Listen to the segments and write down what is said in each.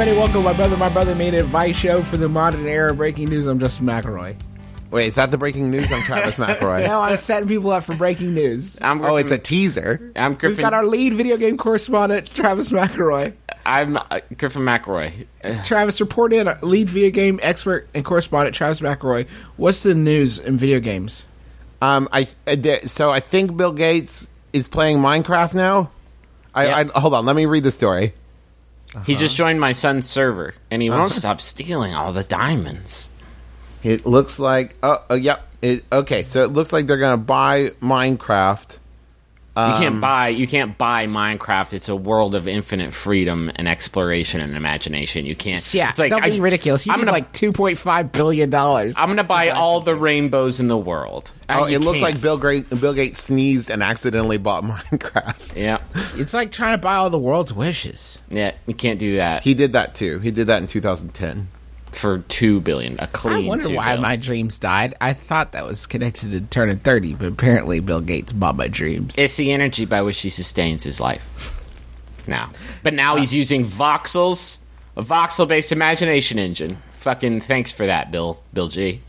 everybody. Welcome My Brother, My Brother Made Advice Show for the modern era breaking news. I'm Justin McElroy. Wait, is that the breaking news? I'm Travis McElroy. no, I'm setting people up for breaking news. I'm Oh, it's a teaser. I'm Griffin. We've got our lead video game correspondent, Travis McElroy. I'm uh, Griffin McElroy. Travis, report in. Lead video game expert and correspondent, Travis McElroy. What's the news in video games? Um, I I did- so I think Bill Gates is playing Minecraft now. I, Yeah. I hold on. Let me read the story. He just Uh-huh. joined my son's server, and he won't stop stealing all the diamonds. It looks like oh, uh, yep. It, okay, so it looks like they're gonna buy Minecraft. You Um, can't buy. You can't buy Minecraft. It's a world of infinite freedom and exploration and imagination. You can't. Yeah, it's like don't I, be ridiculous. You I'm gonna like two point five billion dollars. I'm gonna buy all the rainbows in the world. Oh, Uh, it looks can't. like Bill Gates, Bill Gates sneezed and accidentally bought Minecraft. Yeah, It's like trying to buy all the world's wishes. yeah. You can't do that He did that too. He did that in 2010. For two billion. A clean. I wonder why billion. my dreams died. I thought that was connected to turning thirty, but apparently Bill Gates bought my dreams. It's the energy by which he sustains his life. Now, but now he's uh. using voxels, a voxel-based imagination engine. Fucking thanks for that, Bill. Bill G.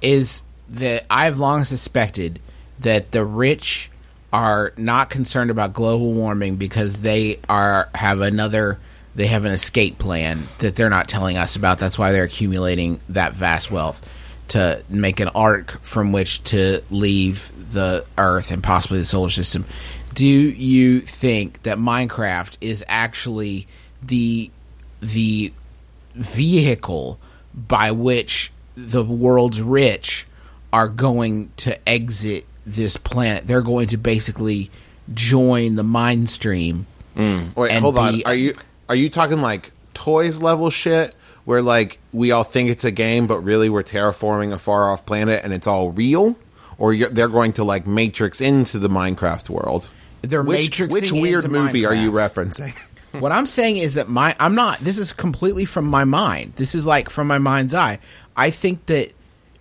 is that I've long suspected that the rich are not concerned about global warming because they are have another they have an escape plan that they're not telling us about. That's why they're accumulating that vast wealth to make an arc from which to leave the Earth and possibly the solar system. Do you think that Minecraft is actually the the vehicle by which the world's rich are going to exit this planet. They're going to basically join the mind stream. Mm. Wait, And hold on. Are you are you talking like toys level shit where like we all think it's a game, but really we're terraforming a far off planet and it's all real? Or you're, they're going to like Matrix into the Minecraft world? They're which which weird movie are you referencing? What I'm saying is that my I'm not. This is completely from my mind. This is like from my mind's eye. I think that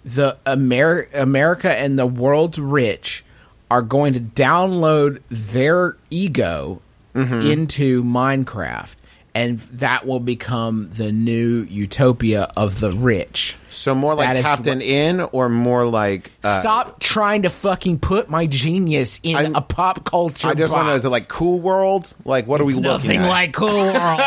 the Amer- America and the world's rich are going to download their ego Mm-hmm. into Minecraft, and that will become the new utopia of the rich. So more like is Captain what- In, or more like uh, Stop trying to fucking put my genius in I'm- a pop culture. I just want to know is it like Cool World? Like what are we It's looking nothing like Cool World.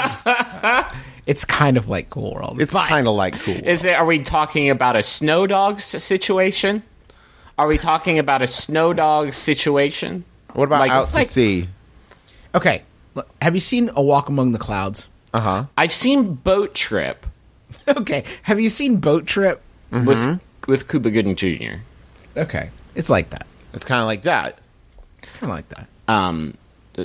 it's kind of like Cool World. it's kind of like Cool. World. Is it? Are we talking about a snow dog s- situation? Are we talking about a snow dog situation? What about like- Out to like- Sea? Okay, look, have you seen A Walk Among the Clouds? Uh huh. I've seen Boat Trip Okay, have you seen Boat Trip? with with Cuba Gooding Jr. Okay, it's like that. It's kind of like that. It's kind of like that. Um,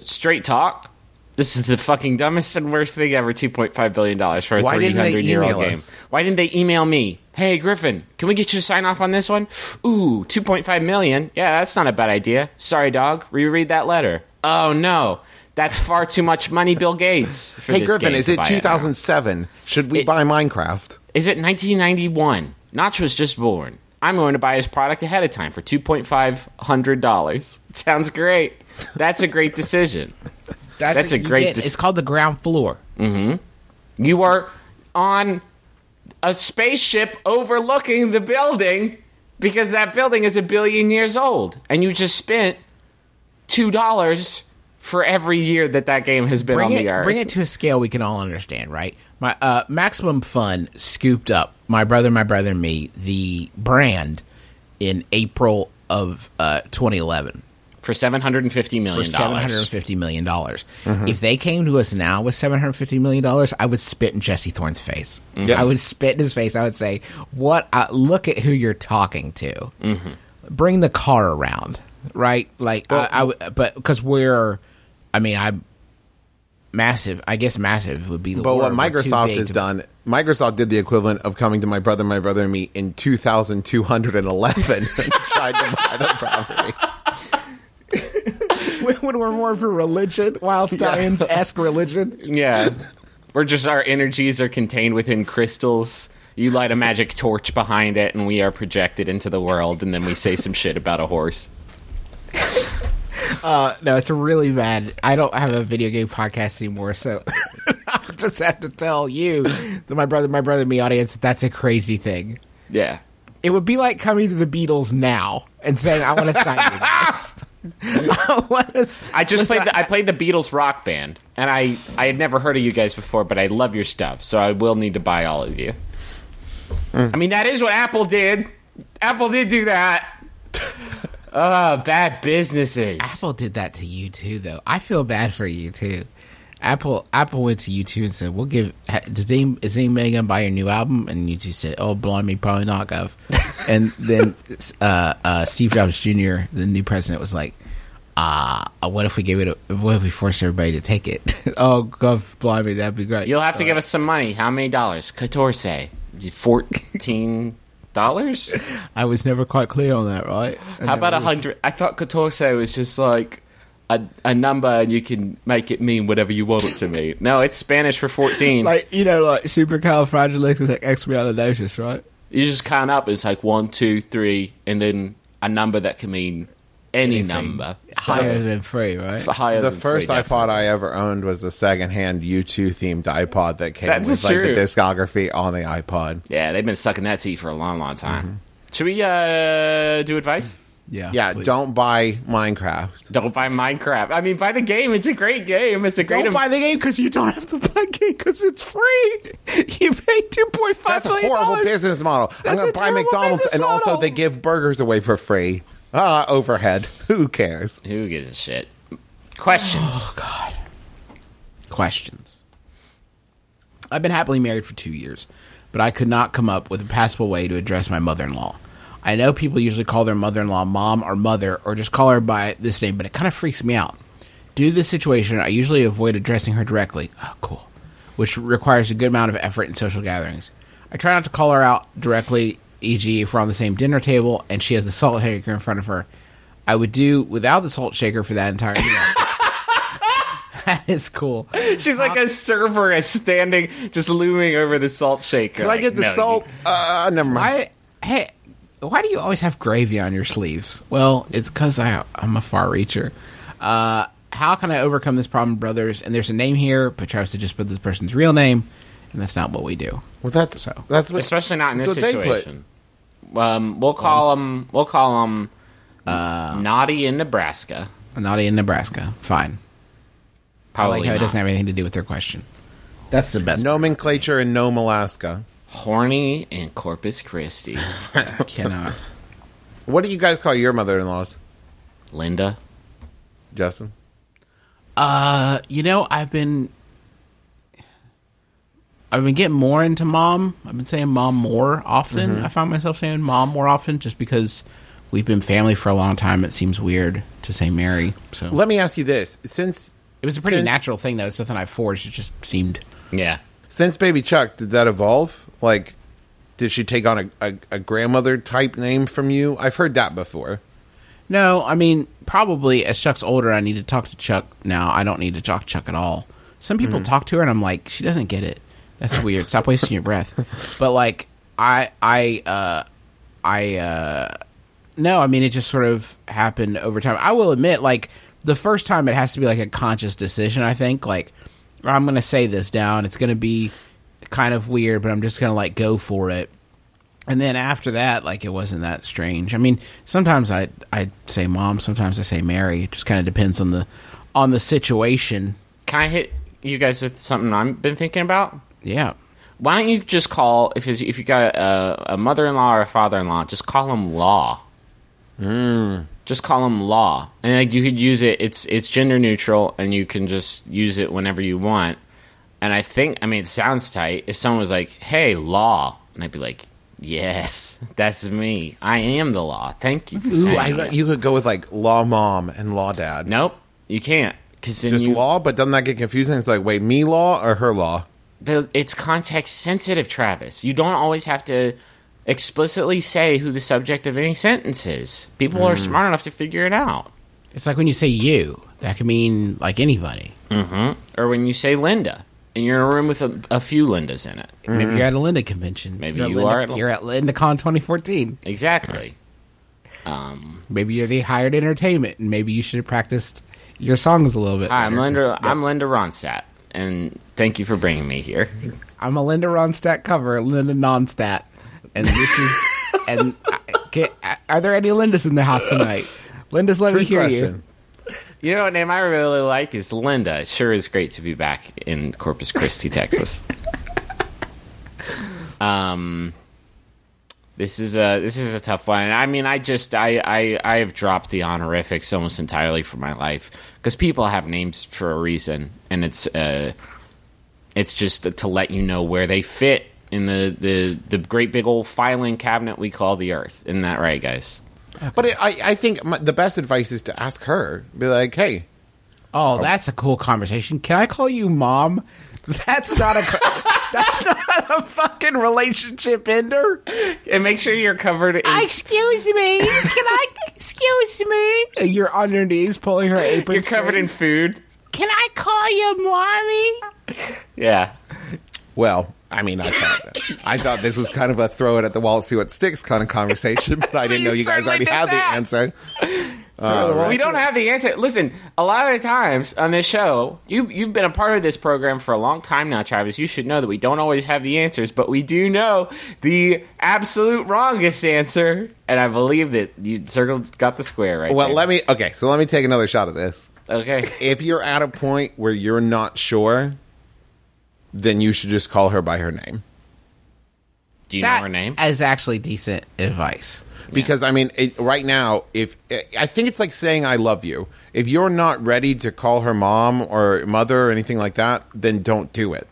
straight talk. This is the fucking dumbest and worst thing ever. Two point five billion dollars for a Why three didn't they year old email game. us? Why didn't they email me? Hey Griffin, can we get you to sign off on this one? Ooh, two point five million. Yeah, that's not a bad idea. Sorry, dog. Reread that letter. Oh no, that's far too much money, Bill Gates. for Hey this Griffin, game is it buy now. 2007? Should we It- buy Minecraft? Is it 1991? Notch was just born. I'm going to buy his product ahead of time for two point five hundred dollars. Sounds great. That's a great decision. That's what a you great get. dis- it's called the ground floor. Mm-hmm. You are on a spaceship overlooking the building because that building is a billion years old, and you just spent two dollars for every year that that game has been Bring on it, the earth. bring it to a scale we can all understand, right? My uh, Maximum Fun scooped up my brother, my brother, and me the brand in April of uh, 2011. for seven hundred and fifty for million seven hundred and dollars. fifty million dollars. If they came to us now with seven hundred fifty million dollars, I would spit in Jesse Thorn's face. Yeah. I would spit in his face. I would say, "What? Uh, look at who you're talking to. Bring the car around, right? Like I, I would, but because we're, I mean, I'm massive. I guess massive would be the word. But what word. We're Microsoft has to- done, Microsoft did the equivalent of coming to my brother, my brother, and me in 2211 and tried to buy the property. when we're more for religion, Wyld Stallyns esque religion. Yeah, we're just our energies are contained within crystals. You light a magic torch behind it, and we are projected into the world. And then we say some shit about a horse. Uh, no, it's really bad. I don't have a video game podcast anymore, so I'll just have to tell you, to my brother, my brother, and me audience, that that's a crazy thing. Yeah, It would be like coming to the Beatles now and saying, "I want to sign you guys." I, I just played. The, I played the Beatles rock band, and I I had never heard of you guys before, but I love your stuff, so I will need to buy all of you. I mean, that is what Apple did. Apple did do that. Uh, bad businesses. Apple did that to you too, though. I feel bad for you too. Apple Apple went to you two and said, "We'll give." Does any, is anybody gonna buy your new album? And you two said, "Oh, blimey, probably not, Gov." and then uh, uh, Steve Jobs Jr., the new president, was like, "Ah, uh, what if we gave it? A, what if we forced everybody to take it? oh, Gov, blimey, that'd be great." You'll have to give us some money. How many dollars? Catorce. Fourteen dollars? I was never quite clear on that, right? How about a hundred? I thought Catorce was just like a, a number, and you can make it mean whatever you want it to mean. No, it's Spanish for fourteen. Like you know, like supercalifragilisticexpialidocious, right? you just count up. It's like one, two, three, and then a number that can mean any number. So, Higher than free, right? higher The than first three, iPod I ever owned was a secondhand U2 themed iPod that came That's with like the discography on the iPod. Yeah, they've been sucking that tea for a long, long time. Mm-hmm. Should we uh, do advice? Yeah, Yeah, please. don't buy Minecraft. Don't buy Minecraft. I mean, buy the game. It's a great game. It's a great. Don't buy the game because you don't have to buy the game because it's free. You pay two point five That's a horrible dollars. business model. I'm That's going a to buy terrible McDonald's business and also they give burgers away for free. Ah, overhead. Who cares? Who gives a shit? Questions. Oh, God. Questions. I've been happily married for two years, but I could not come up with a passable way to address my mother-in-law. I know people usually call their mother-in-law mom or mother, or just call her by this name, but it kind of freaks me out. Due to this situation, I usually avoid addressing her directly. Oh, cool. Which requires a good amount of effort in social gatherings. I try not to call her out directly, e.g., if we're on the same dinner table and she has the salt shaker in front of her. I would do without the salt shaker for that entire meal. that is cool. She's like a Cerberus standing, just looming over the salt shaker. Can I get the salt? Uh, never mind. Why? Hey, why do you always have gravy on your sleeves? Well, it's because I I'm a far reacher. Uh, how can I overcome this problem, brothers? And there's a name here, but Travis to just put this person's real name, and that's not what we do. well, that's So. that's what, especially not in this what they put. situation. Um, we'll call him. We'll call him Naughty in Nebraska. Naughty in Nebraska. Fine. I Probably like how it doesn't have anything to do with their question. That's the best. Nomenclature in Nome, Alaska. Horny in Corpus Christi. I cannot. What do you guys call your mother-in-laws, Linda. Justin? Uh, you know, I've been I've been getting more into mom. I've been saying mom more often. Mm-hmm. I find myself saying mom more often just because we've been family for a long time. It seems weird to say Mary. So Let me ask you this: since it was a pretty since- natural thing though. It's something I forged. It just seemed Yeah. since Baby Chuck, did that evolve? Like, did she take on a, a, a grandmother type name from you? I've heard that before. No, I mean, probably as Chuck's older, I need to talk to Chuck now. I don't need to talk to Chuck at all. Some people mm. talk to her, and I'm like, she doesn't get it. That's weird. Stop wasting your breath. But like, I, I, uh, I, uh, no, I mean, it just sort of happened over time. I will admit, like, the first time it has to be like a conscious decision. I think, like, I'm going to say this down. It's going to be kind of weird, but I'm just going to like go for it. And then after that, like it wasn't that strange. I mean, sometimes I I say mom, sometimes I say Mary. It just kind of depends on the on the situation. Can I hit you guys with something I've been thinking about? Yeah. Why don't you just call if if you got a, a mother-in-law or a father-in-law, just call them Law. Hmm. Just call them law, and like you could use it. It's it's gender neutral, and you can just use it whenever you want. And I think, I mean, it sounds tight. If someone was like, "Hey, law," and I'd be like, "Yes, that's me. I am the law. Thank you." For Ooh, I, that." you could go with like law mom and law dad. Nope, you can't. Because then Just you, law, but doesn't that get confusing? It's like, wait, me law or her law? The, it's context sensitive, Travis. You don't always have to explicitly say who the subject of any sentence is. People are hmm. smart enough to figure it out. It's like when you say you, that can mean like anybody. Mm-hmm. Or when you say Linda, and you're in a room with a, a few Lindas in it. Maybe hmm. you're at a Linda convention. Maybe you're at you Linda, are at a- You're at LindaCon 2014. Exactly. Um, maybe you're the hired entertainment, and maybe you should have practiced your songs a little bit. Hi, I'm better, Linda. 'cause- I'm Linda Ronstadt, and thank you for bringing me here. I'm a Linda Ronstadt cover, Linda Nonstat, and this is. and I- can, are there any Lindas in the house tonight? Lindas, let me hear question. You know what name I really like is Linda. It sure is great to be back in Corpus Christi, Texas. um, this is a this is a tough one. And I mean, I just I I I have dropped the honorifics almost entirely from my life because people have names for a reason, and it's uh, it's just to let you know where they fit in the the the great big old filing cabinet we call the Earth. Isn't that right, guys? But it, I, I think my, the best advice is to ask her. Be like, hey, Oh, that's a cool conversation. Can I call you mom? That's not a. that's not a fucking relationship ender. And make sure you're covered in ah, Excuse me. Can I? Excuse me. You're on your knees pulling her apron. you're covered in food. Can I call you mommy? Yeah. well, I mean, I thought I thought this was kind of a throw it at the wall, see what sticks kind of conversation, but I didn't know you guys already did had the answer. Uh, we don't have the answer. Listen, a lot of the times on this show, you you've been a part of this program for a long time now, Travis. You should know that we don't always have the answers, but we do know the absolute wrongest answer, and I believe that you circled got the square right. Well, there. let me. Okay, so let me take another shot at this. Okay. If you're at a point where you're not sure, then you should just call her by her name. Do you That know her name? is actually decent advice. Because I mean, it, right now, if I think it's like saying "I love you." If you're not ready to call her mom or mother or anything like that, then don't do it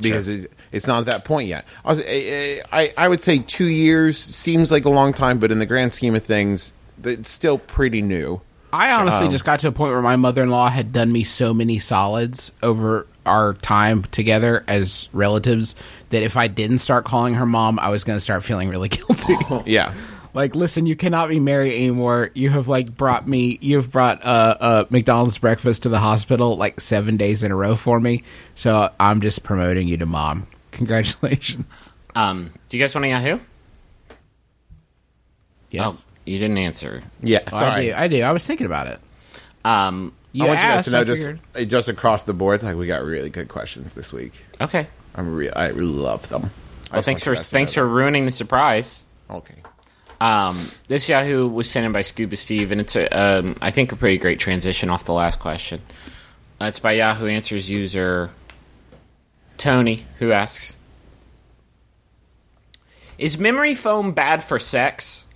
because it, it's not at that point yet. I, was, I, I I would say two years seems like a long time, but in the grand scheme of things, it's still pretty new. I honestly um, just got to a point where my mother in law had done me so many solids over our time together as relatives that if I didn't start calling her mom, I was going to start feeling really guilty. Yeah. Like, listen, you cannot be married anymore. You have like brought me, you have brought uh, uh, McDonald's breakfast to the hospital like seven days in a row for me. So I'm just promoting you to mom. Congratulations. Um, do you guys want to Yahoo? Yes. Oh, you didn't answer. Yes, Oh, I Sorry. do. I do. I was thinking about it. Um, You I want you guys to know just figured. uh, just across the board, like we got really good questions this week. okay. I'm real. I really love them. Well, thanks for you guys to thanks for ruining the surprise. okay. Um, this Yahoo was sent in by Scuba Steve, and it's a, um, I think a pretty great transition off the last question. Uh, it's by Yahoo Answers user Tony, who asks, "Is memory foam bad for sex?"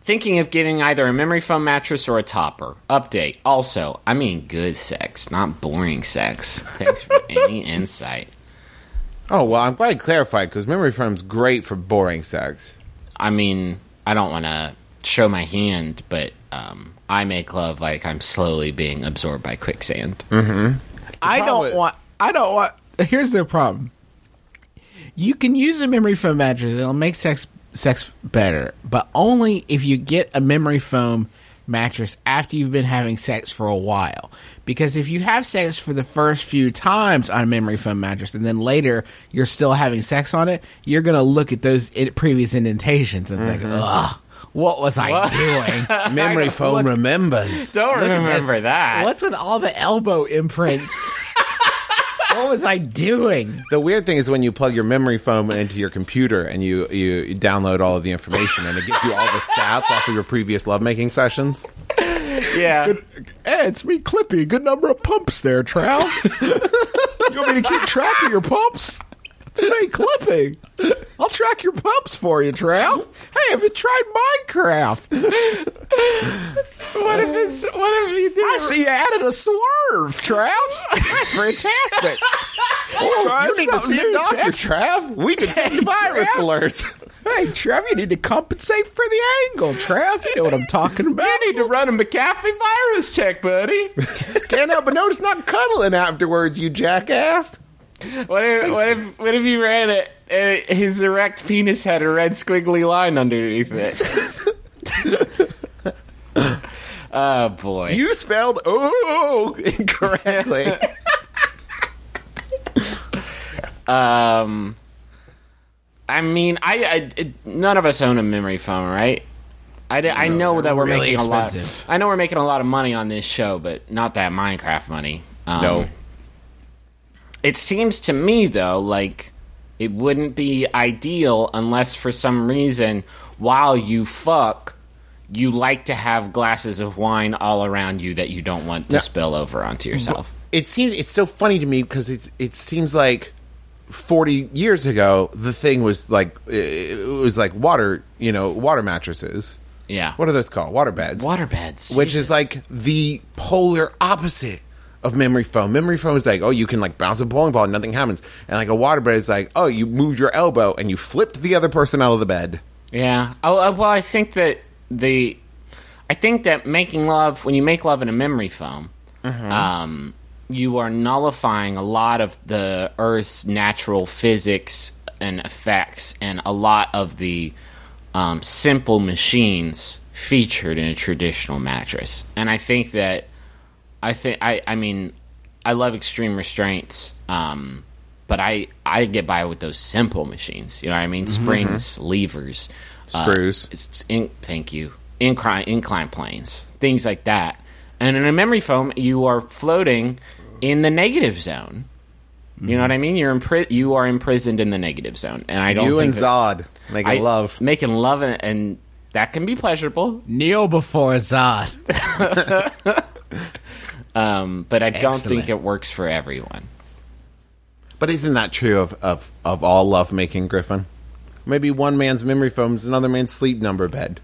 Thinking of getting either a memory foam mattress or a topper. Update. Also, I mean good sex, not boring sex. Thanks for any insight. Oh well, I'm glad you clarified because memory foam's great for boring sex. I mean, I don't want to show my hand, but um, I make love like I'm slowly being absorbed by quicksand. I don't with- want. I don't want. Here's the problem. You can use a memory foam mattress; it'll make sex sex better, but only if you get a memory foam mattress after you've been having sex for a while. Because if you have sex for the first few times on a memory foam mattress, and then later you're still having sex on it, you're gonna look at those previous indentations and think, mm-hmm. "Ugh, what was I doing?" Memory foam What- remembers. Don't Look remember that. What's with all the elbow imprints? what was I doing? The weird thing is when you plug your memory foam into your computer and you, you, you download all of the information and it gives you all the stats off of your previous lovemaking sessions. Yeah. Hey, it's me, Clippy. Good number of pumps there, Trav. you want me to keep track of your pumps? It's me, Clippy. I'll track your pumps for you, Trav. Hey, have you tried Minecraft. What if it's what if you did? I see you added a swerve, Trav. That's fantastic. Oh, you need to see a doctor, Trav. We can get virus alerts. Hey, Trev, you need to compensate for the angle, Trev. You know what I'm talking about. You need to run a McAfee virus check, buddy. Can't help but notice not cuddling afterwards, you jackass. What if what if what if you ran it? Uh, his erect penis had a red squiggly line underneath it. oh boy. You spelled oh incorrectly. Um, I mean, I, I it- none of us own a memory foam, right? I know that we're really making a lot. expensive. I know we're making a lot of money on this show, but not that Minecraft money. Um, No. It seems to me though like it wouldn't be ideal unless for some reason while you fuck you like to have glasses of wine all around you that you don't want to No. spill over onto yourself. it seems it's so funny to me because it's it seems like 40 years ago the thing was like it was like water you know water mattresses Yeah. what are those called water beds Water beds. which Jesus. is like the polar opposite of memory foam memory foam is like oh you can like bounce a bowling ball and nothing happens and like a water bed is like oh you moved your elbow and you flipped the other person out of the bed Yeah. Oh, uh, well, I think that the, I think that making love when you make love in a memory foam, um, you are nullifying a lot of the Earth's natural physics and effects, and a lot of the um, simple machines featured in a traditional mattress. And I think that, I think I, I mean, I love extreme restraints. Um, but I, I get by with those simple machines. You know what I mean? Springs, levers, uh, Screws. it's in, thank you. Incline incline planes, things like that. And in a memory foam, you are floating in the negative zone. You know what I mean? You're impri- you are imprisoned in the negative zone, and I don't. you and Zod making I- love making love, and, and that can be pleasurable. Kneel before Zod. Um, but I don't think it works for everyone. But isn't that true of, of, of all love making, Griffin? Maybe one man's memory foam is another man's sleep number bed.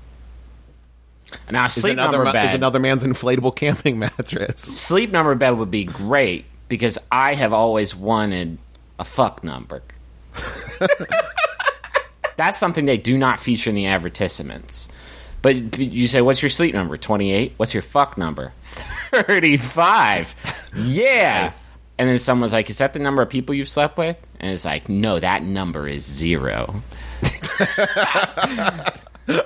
Now, a Is sleep another, number bed. is another man's inflatable camping mattress. sleep number bed would be great because I have always wanted a fuck number. That's something they do not feature in the advertisements. But you say, "What's your sleep number? Twenty eight. What's your fuck number? Thirty five. Yeah." Nice. And then someone's like, "Is that the number of people you've slept with?" And it's like, "No, that number is zero.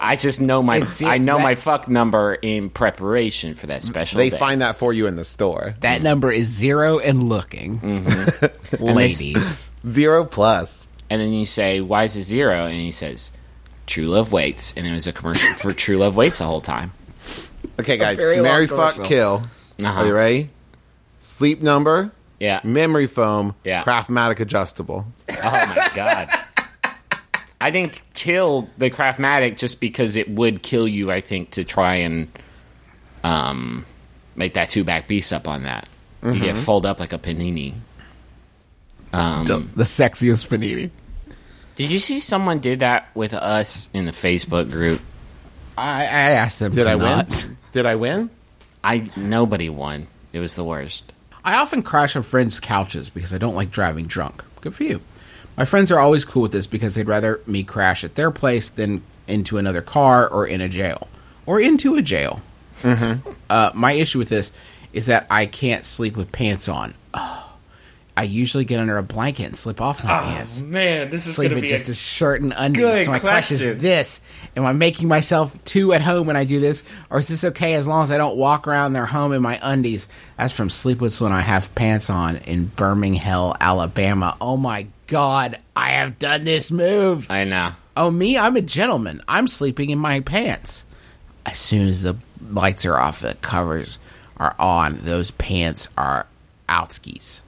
I just know my It's- I know that- my fuck number in preparation for that special. They day. find that for you in the store. That number is zero and looking. Ladies. Zero plus. And then you say, "Why is it zero? And he says, "True Love waits." And it was a commercial for True Love waits the whole time. Okay, guys. very long Marry, fuck, commercial. kill. Uh-huh. Are you ready? Sleep number, Yeah. memory foam, Yeah. Craftmatic adjustable. Oh my god. I didn't kill the Craftmatic just because it would kill you. I think to try and um make that two back beast up on that. You get fold up like a panini. Um, The sexiest panini. did you see someone did that with us in the Facebook group? I, I asked them Did to I win? Did I win? I nobody won. It was the worst. I often crash on friends' couches because I don't like driving drunk. Good for you. My friends are always cool with this because they'd rather me crash at their place than into another car or in a jail. Or into a jail. Mm-hmm. Uh, my issue with this is that I can't sleep with pants on. Oh, I usually get under a blanket and slip off my pants. Man, this is Sleep in just a shirt and undies. good so my question question. is this: Am I making myself too at home when I do this, or is this okay as long as I don't walk around their home in my undies? That's from Sleepless when I have pants on in Birmingham, Alabama. Oh my God, I have done this move. I know. Oh me, I'm a gentleman. I'm sleeping in my pants. As soon as the lights are off, the covers are on. Those pants are outskis.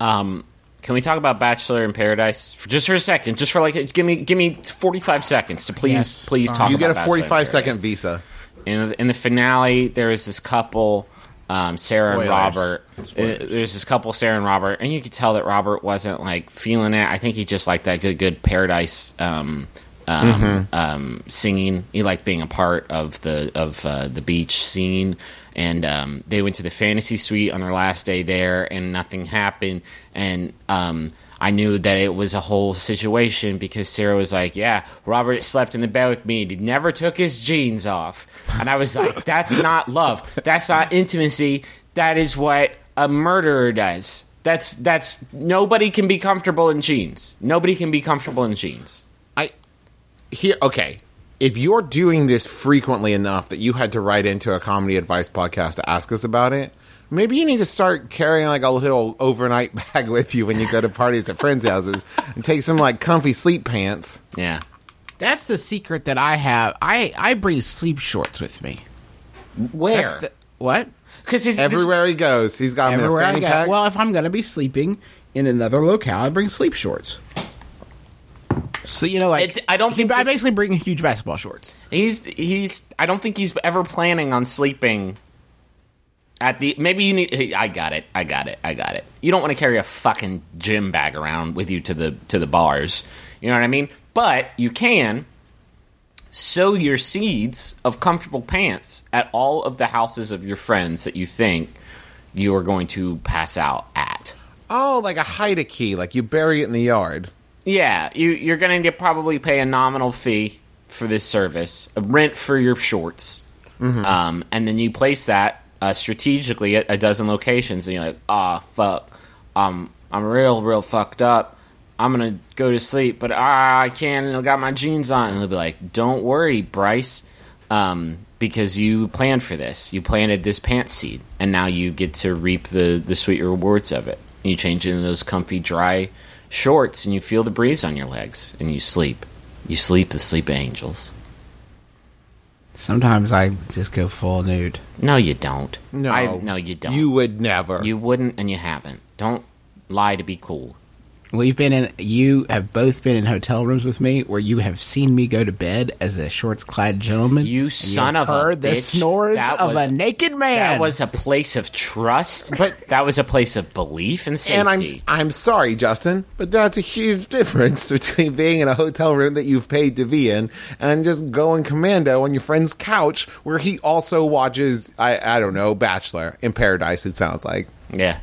Um, can we talk about Bachelor in Paradise for just for a second? Just for like, give me give me forty five seconds to please Yes. please talk. You get a about Bachelor in 45 second visa. In the, in the finale, there is this couple, um, Sarah and Robert. Uh, There's this couple, Sarah and Robert, and you could tell that Robert wasn't like feeling it. I think he just liked that good good Paradise um, um, um, singing. He liked being a part of the of uh, the beach scene. And um, they went to the fantasy suite on their last day there, and nothing happened. And um, I knew that it was a whole situation because Sarah was like, "Yeah, Robert slept in the bed with me, and he never took his jeans off." And I was like, "That's not love. That's not intimacy. That is what a murderer does. That's that's nobody can be comfortable in jeans. Nobody can be comfortable in jeans." I here okay. If you're doing this frequently enough that you had to write into a comedy advice podcast to ask us about it, maybe you need to start carrying like a little overnight bag with you when you go to parties at friends' houses and take some like comfy sleep pants. Yeah. That's the secret that I have. I I bring sleep shorts with me. Where? the, what? Because he's Everywhere he goes, he's got them in a Everywhere I go. pack. Well, if I'm going to be sleeping in another locale, I bring sleep shorts. So you know, like It- I don't think I this- basically bring huge basketball shorts. He's he's. I don't think he's ever planning on sleeping. At the maybe you need. hey, I got it. I got it. I got it. You don't want to carry a fucking gym bag around with you to the to the bars. You know what I mean? But you can sow your seeds of comfortable pants at all of the houses of your friends that you think you are going to pass out at. oh, like a hide a key, like you bury it in the yard. Yeah, you, you're going to probably pay a nominal fee for this service, a rent for your shorts, um, and then you place that uh, strategically at a dozen locations, and you're like, ah, fuck, um, I'm real, real fucked up. I'm gonna go to sleep, but ah, I can't. I got my jeans on, and they'll be like, "Don't worry, Bryce, um, because you planned for this. You planted this pants seed, and now you get to reap the the sweet rewards of it. And you change into those comfy, dry shorts, and you feel the breeze on your legs, and you sleep. You sleep the sleep angels. Sometimes I just go full nude. No, you don't. No, I, no, you don't. You would never. you wouldn't, and you haven't. Don't lie to be cool. We've been in. You have both been in hotel rooms with me where you have seen me go to bed as a shorts-clad gentleman. You son you've of a heard the bitch. snores That of was- a naked man. That was a place of trust, But- that was a place of belief and safety. and I'm I'm sorry, Justin, but that's a huge difference between being in a hotel room that you've paid to be in and just going commando on your friend's couch where he also watches I I don't know Bachelor in Paradise. It sounds like yeah.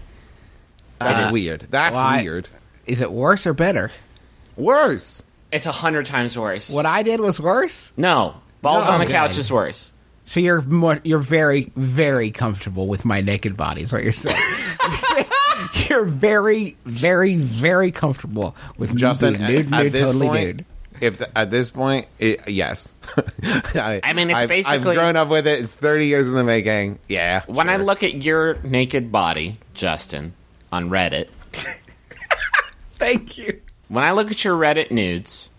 that's weird. That's Well, I- weird. Is it worse or better? Worse. It's a hundred times worse. What I did was worse. No, balls No, on the okay. couch is worse. So you're more, you're very very comfortable with my naked body. Is what you're saying. You're saying you're very very very comfortable with Justin, me being nude, at, nude, at this totally point, nude. if the, at this point, it, yes. I, I mean, it's I've, basically- I've grown up with it. It's thirty years in the making. Yeah. When I sure. look at your naked body, Justin, on Reddit, Thank you. when I look at your Reddit nudes,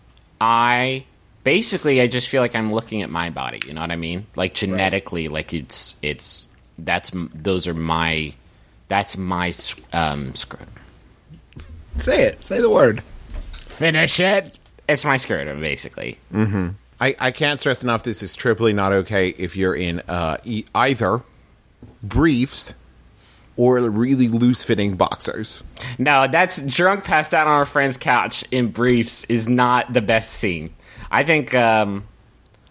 I basically I just feel like I'm looking at my body. You know what I mean? Like genetically, like it's it's that's those are my that's my s- um scrotum. Say it. Say the word. Finish it. It's my scrotum, basically. Mm-hmm. I, I can't stress enough this is triply not okay if you're in uh, e- either briefs or really loose fitting boxers. No, that's drunk passed out on our friend's couch in briefs is not the best scene. I think um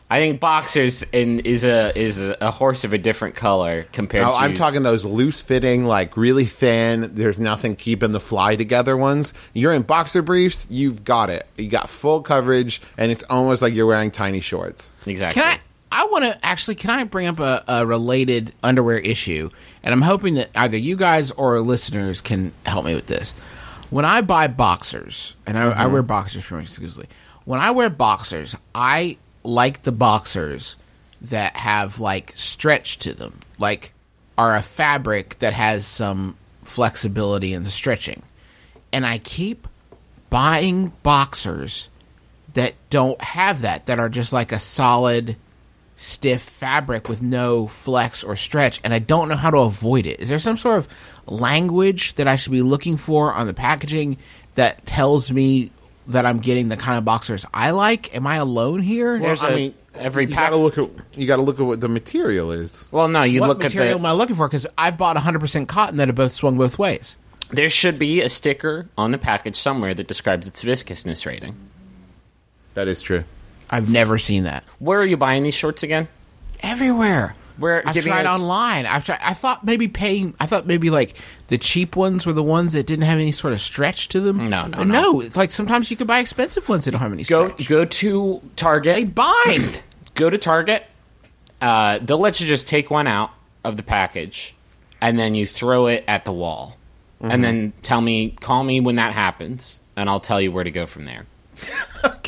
I think boxers in is a is a, a horse of a different color compared No, to I'm talking those loose fitting, like really thin, there's nothing keeping the fly together ones. You're in boxer briefs, you've got it. You got full coverage, and it's almost like you're wearing tiny shorts. Exactly. Can I? I want to actually. Can I bring up a, a related underwear issue? And I'm hoping that either you guys or listeners can help me with this. When I buy boxers, and I, I mm-hmm. wear boxers pretty much exclusively. When I wear boxers, I like the boxers that have like stretch to them, like are a fabric that has some flexibility and stretching. And I keep buying boxers that don't have that, that are just like a solid, stiff fabric with no flex or stretch, and I don't know how to avoid it. Is there some sort of language that I should be looking for on the packaging that tells me that I'm getting the kind of boxers I like? Am I alone here? There's I a- mean, every you pack- gotta look at you gotta look at what the material is. well, no, you what look at the material am I looking for? Because I bought 100% cotton that have both swung both ways. there should be a sticker on the package somewhere that describes its viscousness rating. That is true. I've never seen that Where are you buying these shorts again? everywhere. Where I've tried a- online. I've tried. I thought maybe paying. I thought maybe like the cheap ones were the ones that didn't have any sort of stretch to them. No, no, But no. It's like sometimes you could buy expensive ones that don't have any Go stretch. go to Target. They bind. go to Target. Uh, they'll let you just take one out of the package, and then you throw it at the wall, Mm-hmm. and then tell me, call me when that happens, and I'll tell you where to go from there.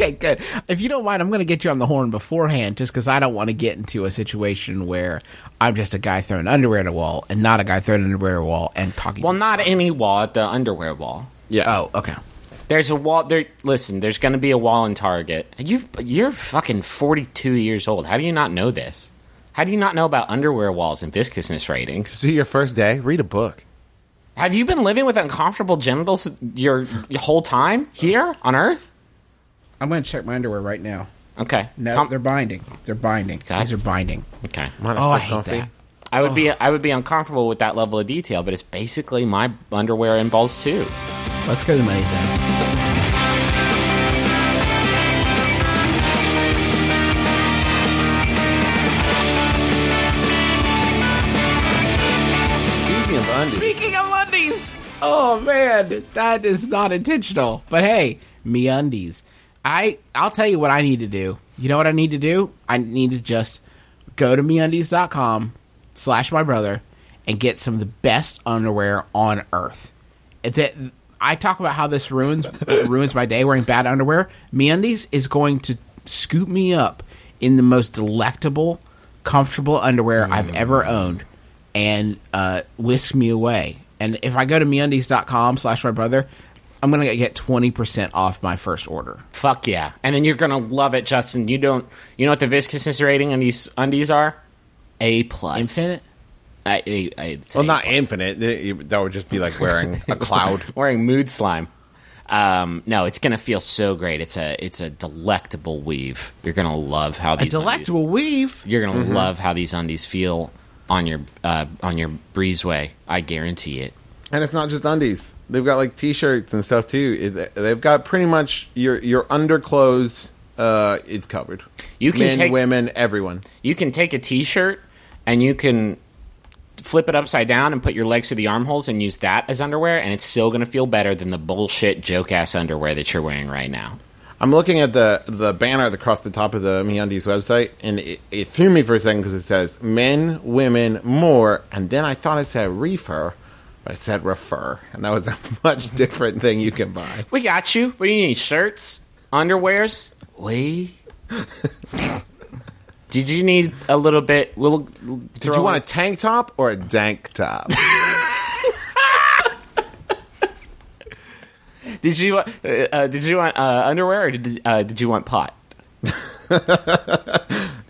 Okay, good. If you don't mind, I'm going to get you on the horn beforehand, just because I don't want to get into a situation where I'm just a guy throwing underwear at a wall and not a guy throwing underwear at a wall and talking. Well, not any wall at the underwear wall. Yeah. oh, okay. There's a wall. There. Listen, there's going to be a wall in Target. You, you're fucking 42 years old. How do you not know this? How do you not know about underwear walls and viscousness ratings? See your first day. Read a book. Have you been living with uncomfortable genitals your, your whole time here on Earth? I'm going to check my underwear right now. Okay. No, Tom- they're binding. They're binding. Okay. These are binding. okay. Mine Oh, I hate comfy. that. I would be I would be uncomfortable with that level of detail, but it's basically my underwear and balls too. Let's go to the money zone. Speaking of undies, Speaking of undies, oh man, that is not intentional. But hey, me undies. I I'll tell you what I need to do. You know what I need to do? I need to just go to meundies.com slash my brother and get some of the best underwear on earth. That I talk about how this ruins ruins my day wearing bad underwear. MeUndies is going to scoop me up in the most delectable, comfortable underwear I've ever owned and uh, whisk me away. And if I go to meundies.com slash my brother, I'm going to get 20% off my first order. Fuck yeah. And then you're gonna love it, Justin. You don't you know what the viscousness rating on these undies are? A plus. Infinite? I, I, I'd say well, not plus. infinite. That would just be like wearing a cloud. wearing mood slime. Um, no, it's gonna feel so great. It's a it's a delectable weave. You're gonna love how A these delectable weave. Undies, you're gonna love how these undies feel on your uh, on your breezeway. I guarantee it. And it's not just undies. They've got like t-shirts and stuff too. It- They've got pretty much your your underclothes. Uh, it's covered. You can Men, take- women, everyone. You can take a T-shirt and you can flip it upside down and put your legs through the armholes and use that as underwear, and it's still going to feel better than the bullshit joke ass underwear that you're wearing right now. I'm looking at the the banner across the top of the MeUndies website, and it, it threw me for a second because it says men, women, more, and then I thought it said reefer, but it said refer, and that was a much different thing you can buy. We got you. What do you need? Shirts, underwears. We. Did you need a little bit? We'll. Did you want a tank top or a dank top? Did you? Uh, uh, did you want uh, underwear or did uh, did you want pot?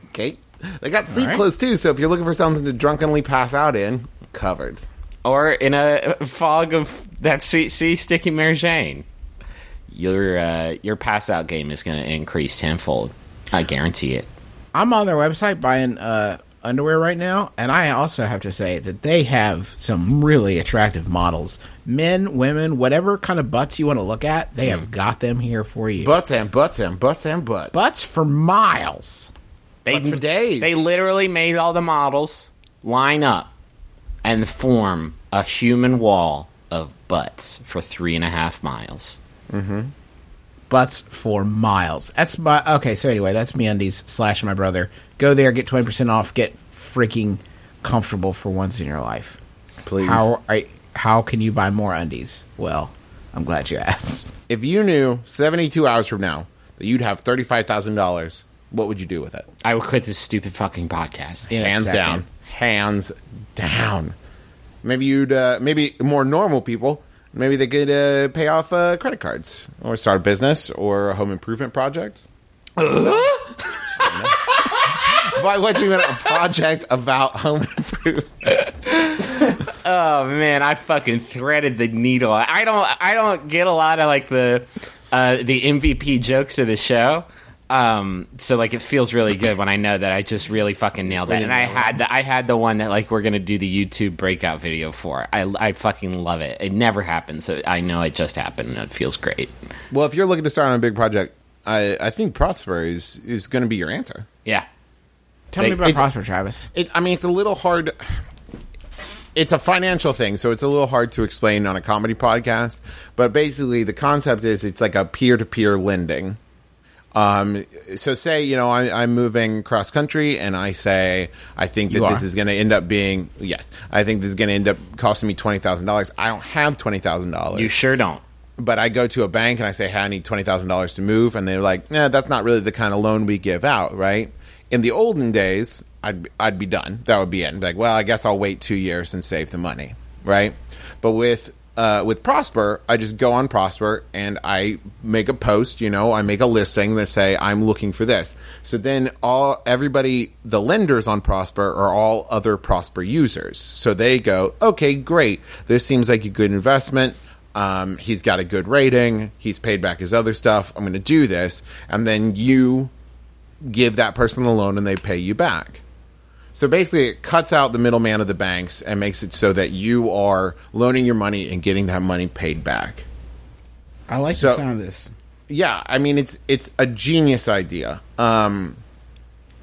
okay, they got seat right. clothes too, so if you're looking for something to drunkenly pass out in, covered. Or in a fog of that sweet, sweet sticky Mary Jane, your uh, your pass out game is going to increase tenfold. I guarantee it. I'm on their website buying uh, underwear right now, and I also have to say that they have some really attractive models. Men, women, whatever kind of butts you want to look at, they have got them here for you. Butts and butts and butts and butts. butts for miles. They Butts for days. They literally made all the models line up and form a human wall of butts for three and a half miles. Mm-hmm. Butts for miles. That's my okay. So anyway, that's me undies slash my brother. Go there, get twenty percent off, get freaking comfortable for once in your life. Please. How I, how can you buy more undies? Well, I'm glad you asked. If you knew 72 hours from now that you'd have $35,000, what would you do with it? I would quit this stupid fucking podcast. Hands second. down. Hands down. Maybe you'd, uh, maybe more normal people, maybe they could uh, pay off uh, credit cards or start a business or a home improvement project. Why would you want a project about home improvement? Oh man, I fucking threaded the needle. I don't I don't get a lot of like the uh, the MVP jokes of the show. Um, so like it feels really good when I know that I just really fucking nailed it. And I had the I had the one that like we're gonna do the YouTube breakout video for. I I fucking love it. It never happened, so I know it just happened and it feels great. Well, if you're looking to start on a big project, I, I think Prosper is is going to be your answer. Yeah. Tell They- me about it's- Prosper, Travis. It, I mean, it's a little hard. It's a financial thing, so it's a little hard to explain on a comedy podcast. But basically, the concept is it's like a peer to peer lending. Um, so say you know I, I'm moving cross country, and I say I think that this is going to end up being yes, I think this is going to end up costing me twenty thousand dollars. I don't have twenty thousand dollars You sure don't. but I go to a bank and I say, "Hey, I need twenty thousand dollars to move," and they're like, "Nah, that's not really the kind of loan we give out, right?" In the olden days, I'd I'd be done. That would be it. Like, well, I guess I'll wait two years and save the money, right? But with uh, with Prosper, I just go on Prosper and I make a post. You know, I make a listing that say I'm looking for this. So then all everybody, the lenders on Prosper are all other Prosper users. So they go, okay, great. This seems like a good investment. Um, he's got a good rating. He's paid back his other stuff. I'm going to do this, and then you give that person a loan and they pay you back. So basically, it cuts out the middleman of the banks and makes it so that you are loaning your money and getting that money paid back. I like So- the sound of this. Yeah, I mean it's it's a genius idea. Um,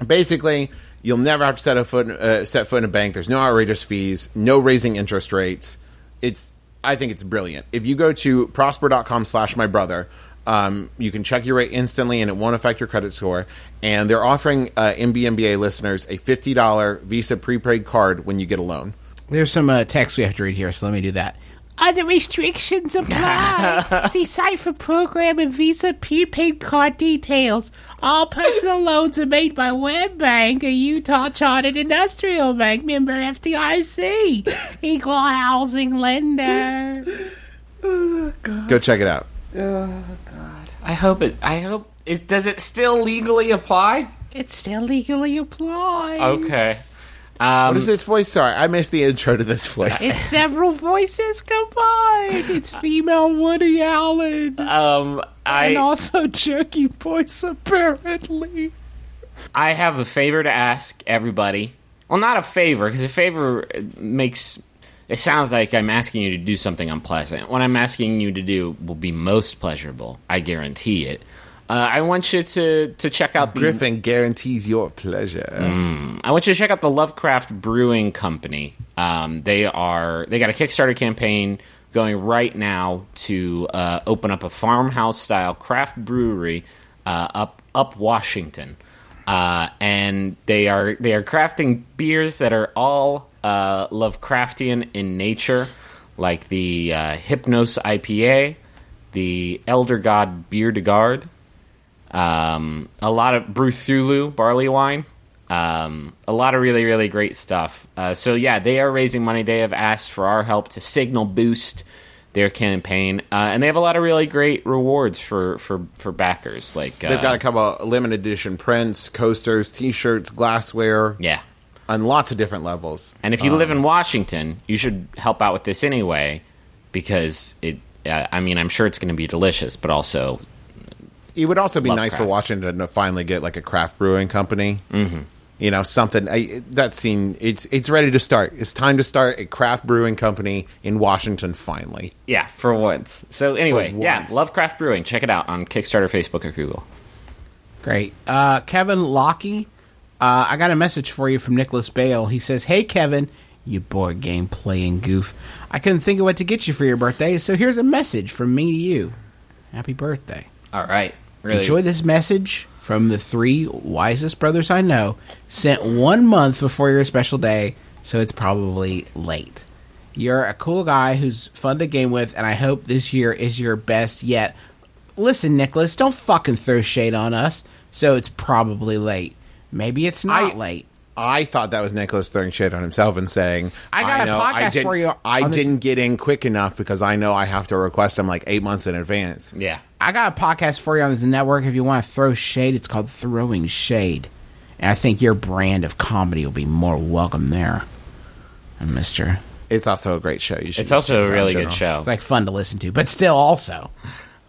basically, you'll never have to set a foot uh, set foot in a bank. There's no outrageous fees, no raising interest rates. It's I think it's brilliant. If you go to prosper.com slash my brother, um, you can check your rate instantly and it won't affect your credit score. And they're offering uh, MBMBA listeners a $50 Visa prepaid card when you get a loan. There's some uh, text we have to read here, so let me do that. Other restrictions apply. See site for program and Visa prepaid card details. All personal loans are made by WebBank, a Utah chartered industrial bank member FDIC, equal housing lender. Go check it out. I hope it. I hope. Is, does it still legally apply? It still legally applies. Okay. Um, What is this voice? Sorry, I missed the intro to this voice. It's several voices combined. It's female Woody Allen. um, I and also jerky voice, apparently. I have a favor to ask everybody. Well, not a favor, because a favor makes it sounds like I'm asking you to do something unpleasant. What I'm asking you to do will be most pleasurable. I guarantee it. Uh, I want you to to check out the Griffin guarantees your pleasure. I want you to check out the Lovecraft Brewing Company. Um, they are they got a Kickstarter campaign going right now to uh, open up a farmhouse style craft brewery uh, up up Washington, uh, and they are they are crafting beers that are all uh, Lovecraftian in nature, like the uh, Hypnos IPA, the Elder God Beer de Garde um, a lot of Bruthulu barley wine, um, a lot of really really great stuff. Uh, so yeah, they are raising money. They have asked for our help to signal boost their campaign, uh, and they have a lot of really great rewards for for for backers. Like uh, They've got a couple of limited edition prints, coasters, T-shirts, glassware, yeah. on lots of different levels. And if you live in Washington, you should help out with this anyway, because it. Uh, I mean, I'm sure it's going to be delicious, but also It would also be nice for. Washington to finally get like a craft brewing company. Mm-hmm. You know, something I, that scene. It's it's ready to start. It's time to start a craft brewing company in Washington. Finally, Yeah, for once. So anyway, For yeah, once. Lovecraft Lovecraft Brewing. Check it out on Kickstarter, Facebook, or Google. Great. Uh, Kevin Lockie, uh, I got a message for you from Nicholas Bale. He says, Hey, Kevin, you board game playing goof. I couldn't think of what to get you for your birthday, so here's a message from me to you. Happy birthday. All right, really. Enjoy this message from the three wisest brothers I know, sent one month before your special day, so it's probably late. You're a cool guy who's fun to game with, and I hope this year is your best yet. Listen, Nicholas, don't fucking throw shade on us, so it's probably late. Maybe it's not I- late. I thought that was Nicholas throwing shit on himself and saying, I got a know, podcast I didn't- for you I this- didn't get in quick enough because I know I have to request them like eight months in advance. yeah. I got a podcast for you on this network. If you want to throw shade, it's called Throwing Shade. And I think your brand of comedy will be more welcome there, Mister. It's also a great show. You should It's also a really good show. It's like fun to listen to, but still also.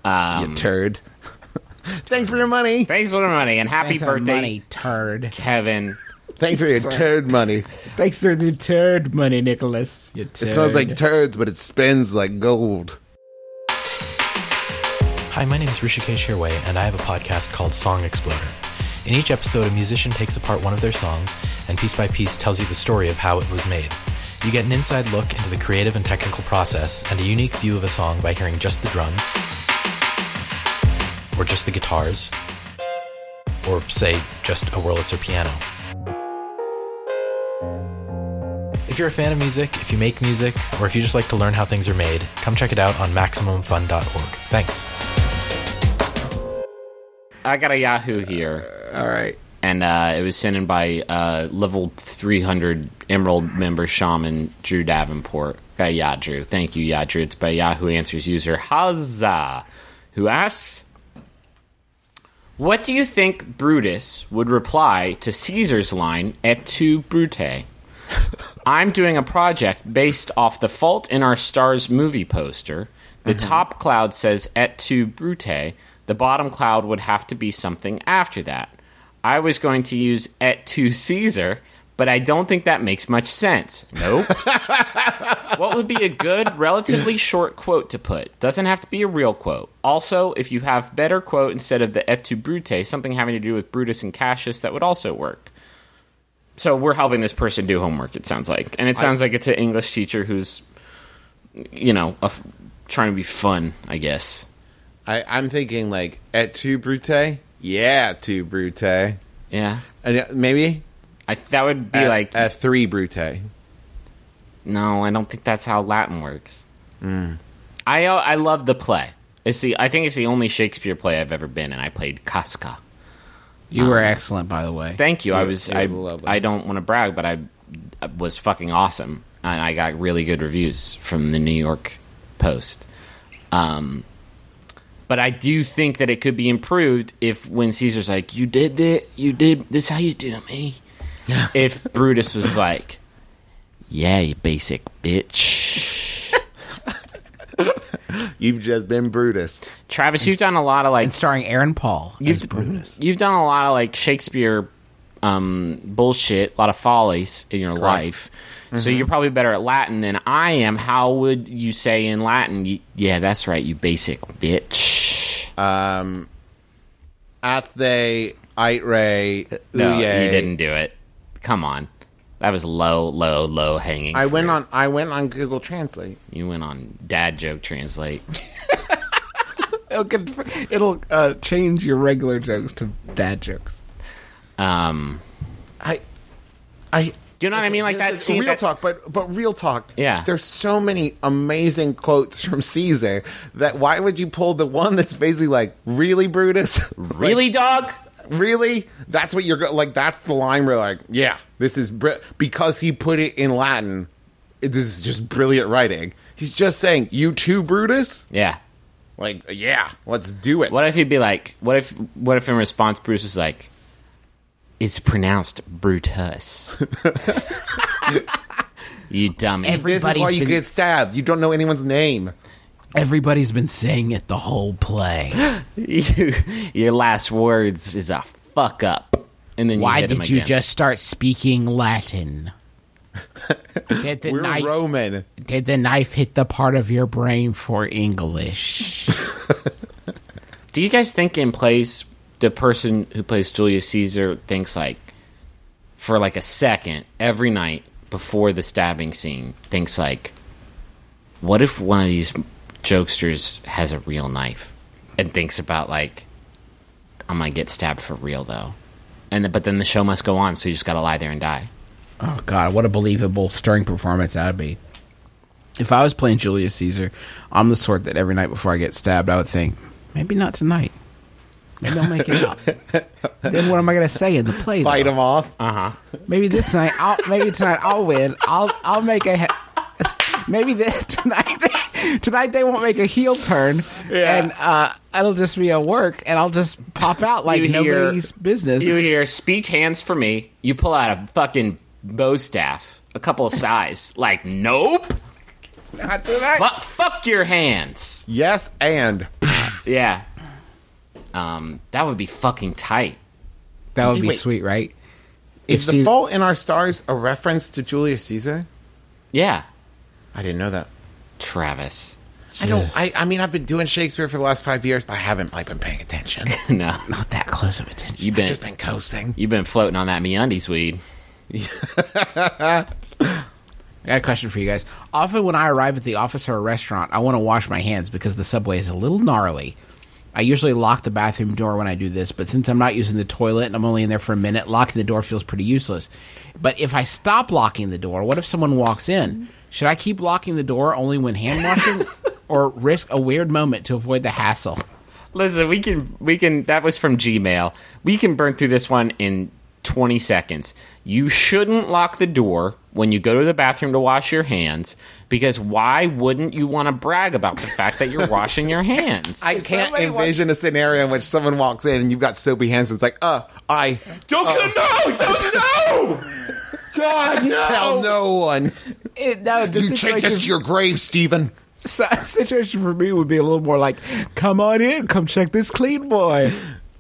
Um, you turd. Thanks for your money. Thanks for the money and happy Thanks birthday, money, turd. Kevin. Thanks for your turd money. Thanks for the turd money, Nicholas. You It smells like turds, but it spins like gold. Hi, my name is Hrishikesh Hirway, and I have a podcast called Song Exploder. In each episode, a musician takes apart one of their songs and piece by piece tells you the story of how it was made. You get an inside look into the creative and technical process and a unique view of a song by hearing just the drums, or just the guitars, or say, just a Wurlitzer piano. If you're a fan of music, if you make music, or if you just like to learn how things are made, come check it out on MaximumFun.org. Thanks. I got a Yahoo here, All right. and uh, it was sent in by uh, level 300 Emerald member shaman Drew Davenport. Got a yeah, Drew. Thank you, yeah, Drew. It's by Yahoo Answers user Hazza, who asks, "What do you think Brutus would reply to Caesar's line et tu, Brute?" I'm doing a project based off the Fault in Our Stars movie poster. The mm-hmm. top cloud says et tu brute. The bottom cloud would have to be something after that. I was going to use et tu Caesar, but I don't think that makes much sense. Nope. what would be a good, relatively short quote to put? Doesn't have to be a real quote. Also, if you have better quote instead of the et tu brute, something having to do with Brutus and Cassius, that would also work so we're helping this person do homework it sounds like. And it sounds like it's an english teacher who's you know a f- trying to be fun i guess. I, I'm thinking like et tu brute? Yeah, tu brute. Yeah. Uh, maybe? I, that would be at, like at three brute. no i don't think that's how latin works. I uh, i love the play. It's the i think it's the only shakespeare play i've ever been in. I played casca You were excellent, by the way. thank you i was i were lovely. i don't want to brag but I, I was fucking awesome and i got really good reviews from the new york post um but I do think that it could be improved if when Caesar's like, "You did that, you did this, how you do me." if Brutus was like, "Yeah, you basic bitch." You've just been Brutus. Travis, you've done a lot of like And starring Aaron Paul you've, as Brutus. You've done a lot of like Shakespeare um, bullshit, a lot of follies in your life. So you're probably better at Latin than I am. How would you say in Latin? y- Yeah, that's right, you basic bitch. Um, Ats they ite ray No, uye. you didn't do it. Come on, that was low, low, low hanging. I went fruit. on. I went on Google Translate. You went on dad joke translate. It'll, get- it'll uh, change your regular jokes to dad jokes. Um, I, I. do you know what I mean? Like that scene. real that- talk, but but real talk. Yeah. there's so many amazing quotes from Caesar that why would you pull the one that's basically like really Brutus? Really, dog? Really? That's what you're go- like. That's the line where like, yeah, this is br- because he put it in Latin. it- This is just brilliant writing. He's just saying, "You too, Brutus." Yeah. Like, yeah, let's do it. What if he'd be like? What if? What if in response Bruce was like, "It's pronounced Brutus." you dummy. this is why you been- get stabbed. You don't know anyone's name. Everybody's been saying it the whole play. You- your last words is a fuck up, and then you Why hit him did you just start speaking Latin? Did the We're knife Roman. did the knife hit the part of your brain for English? Do you guys think in plays the person who plays Julius Caesar thinks like for like a second every night before the stabbing scene thinks like what if one of these jokesters has a real knife and thinks about like I might get stabbed for real though. And then, but then the show must go on, so you just got to lie there and die. oh God, what a believable, stirring performance that'd be. If I was playing Julius Caesar, I'm the sort that every night before I get stabbed, I would think, maybe not tonight. Maybe I'll make it up. then what am I going to say in the play? Fight though? him off. Uh-huh. Maybe this night, I'll, maybe tonight I'll win. I'll I'll make a. Maybe the, tonight they, tonight they won't make a heel turn, and uh, it'll just be a work, and I'll just pop out like You hear- nobody's business. You hear "speak hands for me." You pull out a fucking bow staff, a couple of size. like, nope. Not tonight. Fuck, fuck your hands. Yes, and Yeah. Um, that would be fucking tight. That would be Wait. sweet, right? is the Caesar- Fault in Our Stars a reference to Julius Caesar? Yeah, I didn't know that. Travis. I don't. I, I mean, I've been doing Shakespeare for the last five years, but I haven't like been paying attention. no, Not that close of attention. you've I've been just been coasting. you've been floating on that MeUndies weed. I got a question for you guys. Often when I arrive at the office or a restaurant, I want to wash my hands because the subway is a little gnarly. I usually lock the bathroom door when I do this, but since I'm not using the toilet and I'm only in there for a minute, locking the door feels pretty useless. But if I stop locking the door, what if someone walks in? Should I keep locking the door only when hand washing or risk a weird moment to avoid the hassle? Listen, we can we can that was from Gmail. We can burn through this one in 20 seconds. You shouldn't lock the door when you go to the bathroom to wash your hands because why wouldn't you want to brag about the fact that you're washing your hands? I can't envision a scenario in which someone walks in and you've got soapy hands. And it's like, uh, I don't no, don't no. God no. tell no one. It, no, the You take this to your grave, Stephen. So- situation for me would be a little more like, "Come on in, come check this clean boy."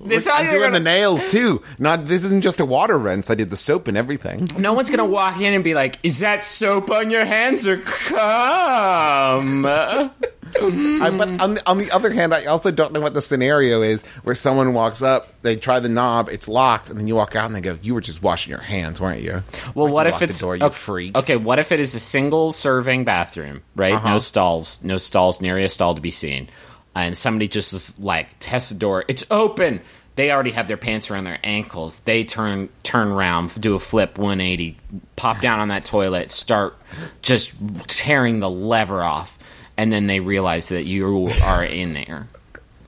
It's I'm doing gonna- the nails too. Not this isn't just a water rinse. I did the soap and everything. No one's gonna walk in and be like, "Is that soap on your hands or cum?" I, but on the, on the other hand, I also don't know what the scenario is where someone walks up, they try the knob, it's locked, and then you walk out and they go, "You were just washing your hands, weren't you?" Well, Why'd what you if it's door, you okay, freak? Okay, what if it is a single serving bathroom, right? Uh-huh. No stalls, no stalls, nary a stall to be seen, and somebody just is like test the door. It's open. They already have their pants around their ankles. They turn turn around, do a flip 180, pop down on that toilet, start just tearing the lever off, and then they realize that you are in there.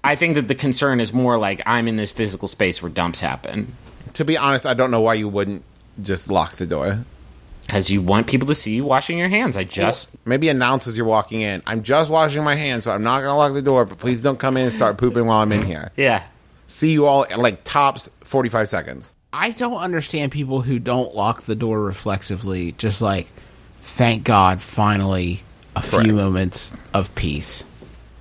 I think that the concern is more like I'm in this physical space where dumps happen To be honest, I don't know why you wouldn't just lock the door. because you want people to see you washing your hands. I just Maybe announce as you're walking in, "I'm just washing my hands, so I'm not going to lock the door, but please don't come in and start pooping while I'm in here." yeah. See you all in like tops 45 seconds. I don't understand people who don't lock the door reflexively. Just like, thank God, finally, a Correct. few moments of peace.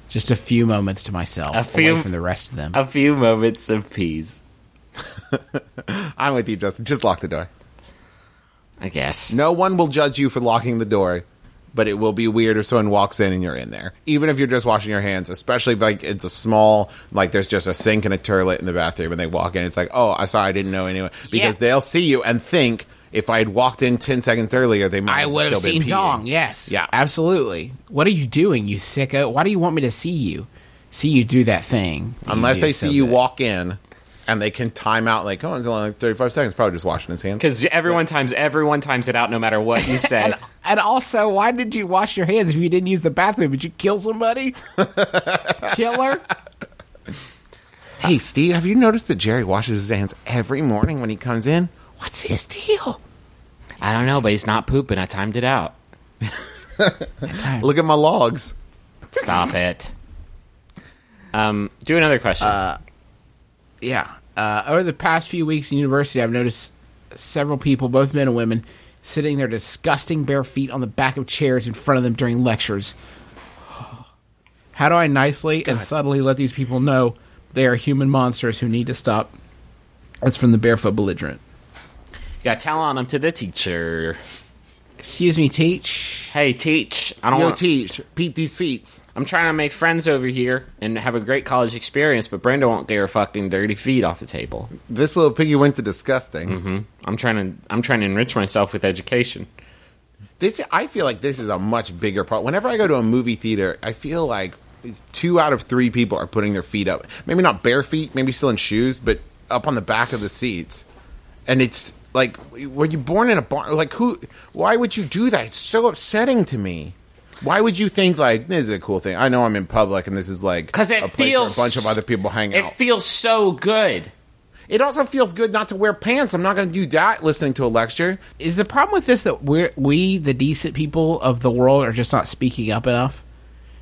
Just a few moments to myself, A few- away from the rest of them. A few moments of peace, I'm with you, Justin. Just lock the door. I guess. No one will judge you for locking the door, but it will be weird if someone walks in and you're in there. Even if you're just washing your hands, especially if like it's a small, like there's just a sink and a toilet in the bathroom, and they walk in, it's like, oh, I saw, I didn't know anyone because Yeah. they'll see you and think if I had walked in ten seconds earlier, they might I would have seen peeing. Dong. Yes. Yeah. Absolutely. What are you doing, you sicko? Why do you want me to see you? See you do that thing. Unless they see so you good. walk in and they can time out, like, oh, it's only like 35 seconds, probably just washing his hands. Because everyone times everyone times it out, no matter what you say. And, and also, why did you wash your hands if you didn't use the bathroom? Did you kill somebody? Killer? Hey, Steve, have you noticed that Jerry washes his hands every morning when he comes in? What's his deal? I don't know, but he's not pooping. I timed it out. Look at my logs. Stop it. Um, do another question. Yeah. Uh, over the past few weeks in university, I've noticed several people, both men and women, sitting their disgusting bare feet on the back of chairs in front of them during lectures. How do I nicely and subtly let these people know they are human monsters who need to stop? That's from the Barefoot Belligerent. Got to tell on him to the teacher. Excuse me, teach. Hey, teach. I don't Yo, want. teach. Peep these feet. I'm trying to make friends over here and have a great college experience, but Brenda won't get her fucking dirty feet off the table. This little piggy went to disgusting. Mm-hmm. I'm trying to. I'm trying to enrich myself with education. This, I feel like this is a much bigger part. Whenever I go to a movie theater, I feel like two out of three people are putting their feet up. Maybe not bare feet, maybe still in shoes, but up on the back of the seats. And it's like, were you born in a barn? Like, who? Why would you do that? It's so upsetting to me. Why would you think like this is a cool thing? I know I'm in public and this is like Because it a place feels where a bunch of other people hang out. It feels so good. it also feels good not to wear pants. I'm not going to do that listening to a lecture. Is the problem with this that we're, we, the decent people of the world, are just not speaking up enough?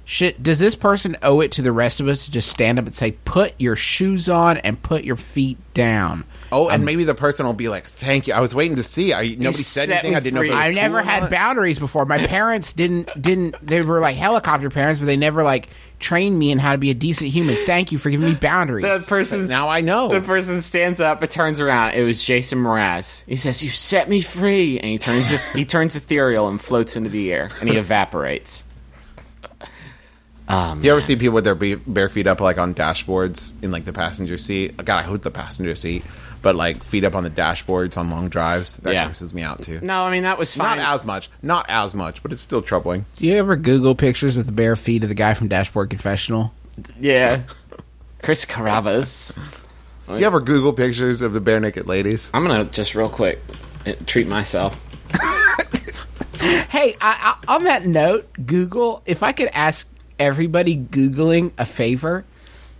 Should, does this person owe it to the rest of us to just stand up and say, put your shoes on and put your feet down? Oh, and um, maybe the person will be like, "Thank you." I was waiting to see. I nobody said anything. I didn't know. Free. was I never cool had not. boundaries before. My parents didn't didn't they were like helicopter parents, but they never like trained me in how to be a decent human. Thank you for giving me boundaries. The person Now I know. The person stands up and turns around. It was Jason Mraz. He says, "You set me free," and he turns he turns ethereal and floats into the air, and he evaporates. Oh, Do you ever see people with their be- bare feet up, like on dashboards in like the passenger seat? God, I hate the passenger seat, but like feet up on the dashboards on long drives. That Yeah. grosses me out too. No, I mean that was fine. Not as much, not as much, but it's still troubling. Do you ever Google pictures of the bare feet of the guy from Dashboard Confessional? yeah, Chris Carrabba. Do you ever Google pictures of the bare naked ladies? I'm gonna just real quick uh, treat myself. Hey, I, I, on that note, Google, if I could ask everybody Googling a favor,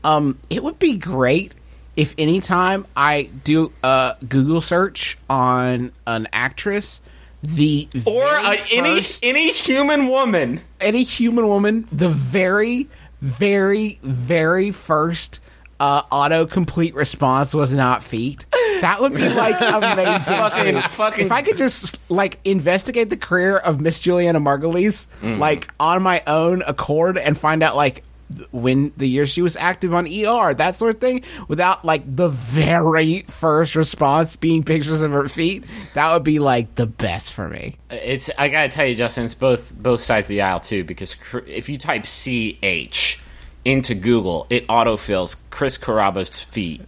um, it would be great if anytime I do a Google search on an actress, the Or uh, any any human woman. any human woman, the very, very, very first uh, autocomplete response was not feet. That would be like amazing. Fucking- fucking- if I could just like investigate the career of Miss Julianna Margulies like on my own accord and find out like when the year she was active on ER, that sort of thing, without like the very first response being pictures of her feet, that would be like the best for me. It's I gotta tell you, Justin. It's both both sides of the aisle too. Because if you type CH into Google, it autofills Chris Carrabba's feet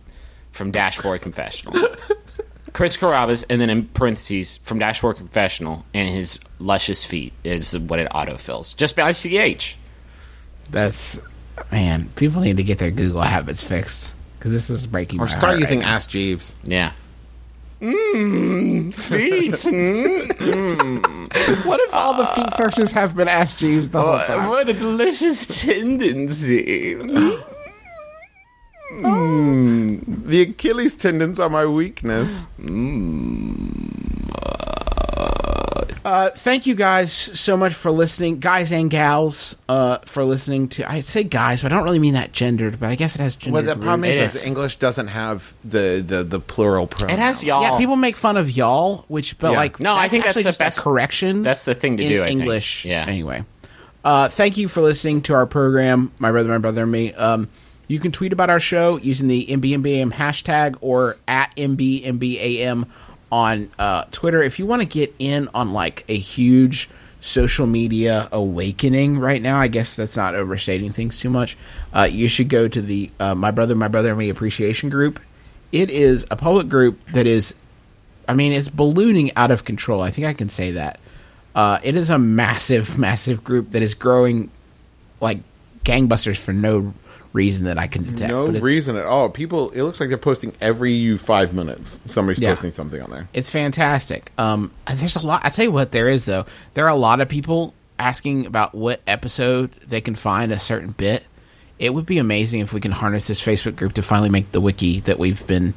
from Dashboard Confessional. Chris Carrabba, and then in parentheses from Dashboard Confessional, and his luscious feet is what it autofills just by CH. That's man. People need to get their Google habits fixed because this is breaking. Or my start heart using right. Ask Jeeves. Yeah. Mmm, feet. What if all the feet searches have been asked Jeeves the whole time? what a delicious tendency. Mmm. The Achilles tendons are my weakness. Uh, thank you guys so much for listening, guys and gals, uh, for listening to. I say guys, but I don't really mean that gendered, but I guess it has gendered. Well, the problem roots. It is, is. is English doesn't have the the, the plural pronoun. It has y'all. Yeah, people make fun of y'all, which, but Yeah. like, No, I think that's actually the best- correction. that's the thing to in do, I think. English. Yeah. Anyway, uh, thank you for listening to our program, my brother, my brother, and me. Um, you can tweet about our show using the MBMBAM hashtag or at MBMBAM on uh, Twitter. If you want to get in on like a huge social media awakening right now, I guess that's not overstating things too much. Uh, you should go to the uh, My Brother, My Brother, and Me Appreciation Group. It is a public group that is I mean, it's ballooning out of control. I think I can say that. Uh, it is a massive, massive group that is growing like gangbusters for no reason that I can detect. no but it's, reason at all. People, it looks like they're posting every five minutes. Somebody's Yeah. posting something on there. It's fantastic. Um, there's a lot. I tell you what, there is though. There are a lot of people asking about what episode they can find a certain bit. It would be amazing if we can harness this Facebook group to finally make the wiki that we've been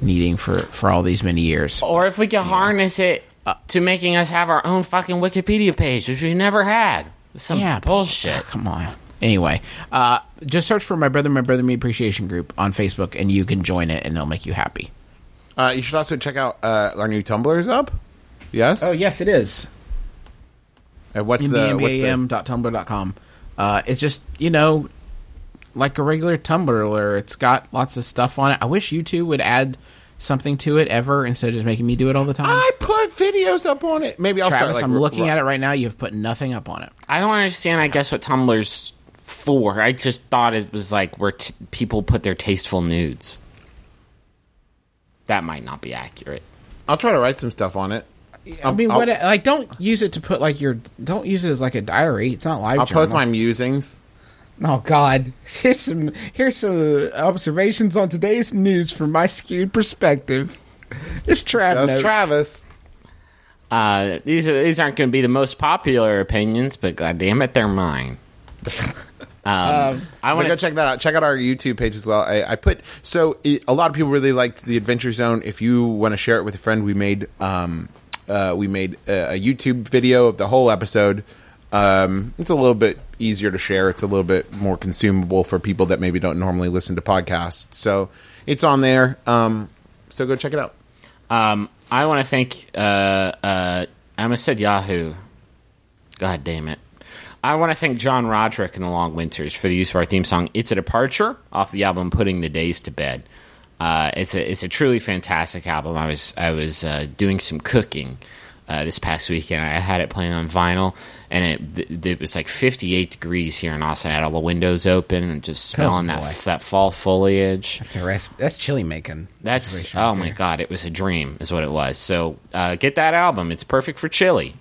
needing for for all these many years. Or if we could harness it to making us have our own fucking Wikipedia page, which we never had. Some yeah, but- bullshit. Come on. Anyway, uh, just search for my brother, my brother, me appreciation group on Facebook, and you can join it, and it'll make you happy. Uh, you should also check out uh, our new Tumblr is up. Yes. Oh yes, it is. And what's the what's the mbam.tumblr.com. Uh, it's just you know, like a regular Tumblr. It's got lots of stuff on it. I wish you two would add something to it ever instead of just making me do it all the time. I put videos up on it. Maybe I'll Travis, start. Like, I'm looking at it right now. You have put nothing up on it. I don't understand, I guess, what Tumblr's for. I just thought it was like where t- people put their tasteful nudes. That might not be accurate. I'll try to write some stuff on it. I mean, I'll- what? Like, don't use it to put like your. Don't use it as like a diary. It's not live. I'll post my musings. Oh God! Here's some here's some observations on today's news from my skewed perspective. It's Trav That's notes. Travis. Uh, these are, these aren't going to be the most popular opinions, but god damn it, they're mine. Um, I want to go check that out. Check out our YouTube page as well. I, I put so a lot of people really liked the Adventure Zone. If you want to share it with a friend, we made um, uh, we made a, a YouTube video of the whole episode. Um, it's a little bit easier to share. It's a little bit more consumable for people that maybe don't normally listen to podcasts. So it's on there. Um, so go check it out. Um, I want to thank. Uh, uh, I almost said Yahoo. God damn it. I want to thank John Roderick and the Long Winters for the use of our theme song "It's a Departure" off the album "Putting the Days to Bed." Uh, it's a it's a truly fantastic album. I was I was uh, doing some cooking uh, this past weekend. I had it playing on vinyl, and it th- it was like 58 degrees here in Austin. I had all the windows open and just smelling that boy. that fall foliage. That's a res- that's chili making. That's oh my god, it was a dream, is what it was. So uh, get that album; it's perfect for chili.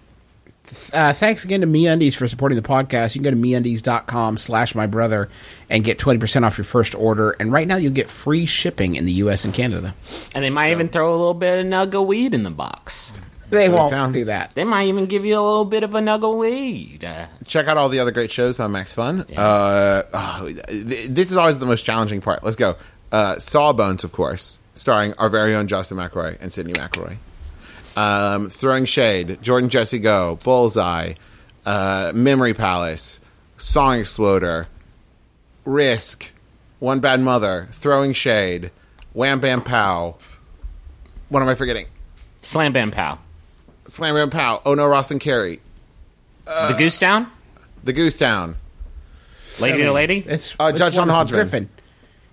Uh, thanks again to MeUndies for supporting the podcast. You can go to MeUndies.com slash my brother and get 20% off your first order. And right now you'll get free shipping in the U.S. and Canada. And they might even throw a little bit of nug of weed in the box. They won't sound- do that. They might even give you a little bit of a nug of weed. Uh, Check out all the other great shows on Max Fun. Uh, oh, th- this is always the most challenging part. Let's go. Uh, Sawbones, of course, starring our very own Justin McElroy and Sydnee McElroy. Um, Throwing Shade, Jordan Jesse Go, Bullseye, uh, Memory Palace, Song Exploder, Risk, One Bad Mother, Throwing Shade, Wham Bam Pow. What am I forgetting? Slam Bam Pow. Slam Bam Pow. Oh no, Ross and Carrie. the Goose Town? The Goose Town. Lady to Lady? It's, Uh, it's Judge John wonderful. Hodgman. Griffin.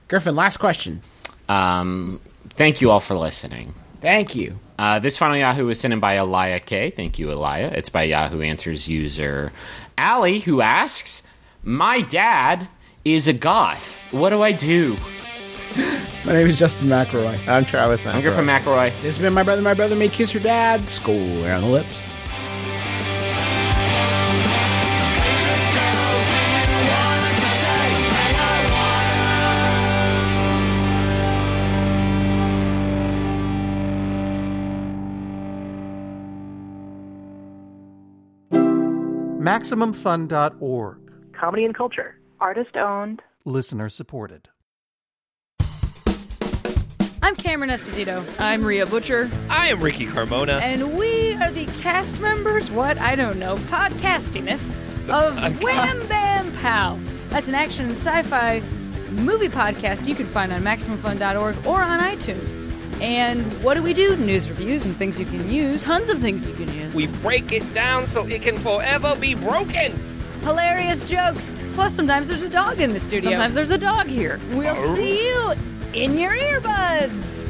Griffin, last question. Um, thank you all for listening. Thank you. Uh, this final Yahoo was sent in by Elia K. Thank you, Elia. It's by Yahoo Answers user Allie, who asks, "My dad is a goth. What do I do?" My name is Justin McElroy. I'm Travis I'm Griffin McElroy. This has been My Brother, My Brother May Kiss Your Dad. School around the lips. MaximumFun.org. comedy and culture. Artist owned. Listener supported. I'm Cameron Esposito. I'm Rhea Butcher. I am Ricky Carmona. And we are the cast members, what? I don't know, podcastiness of Wham Bam Pow. That's an action and sci fi movie podcast you can find on MaximumFun.org or on iTunes. And what do we do? News reviews and things you can use, tons of things you can use. We break it down so it can forever be broken. Hilarious jokes. Plus, sometimes there's a dog in the studio. Sometimes there's a dog here. We'll oh. see you in your earbuds.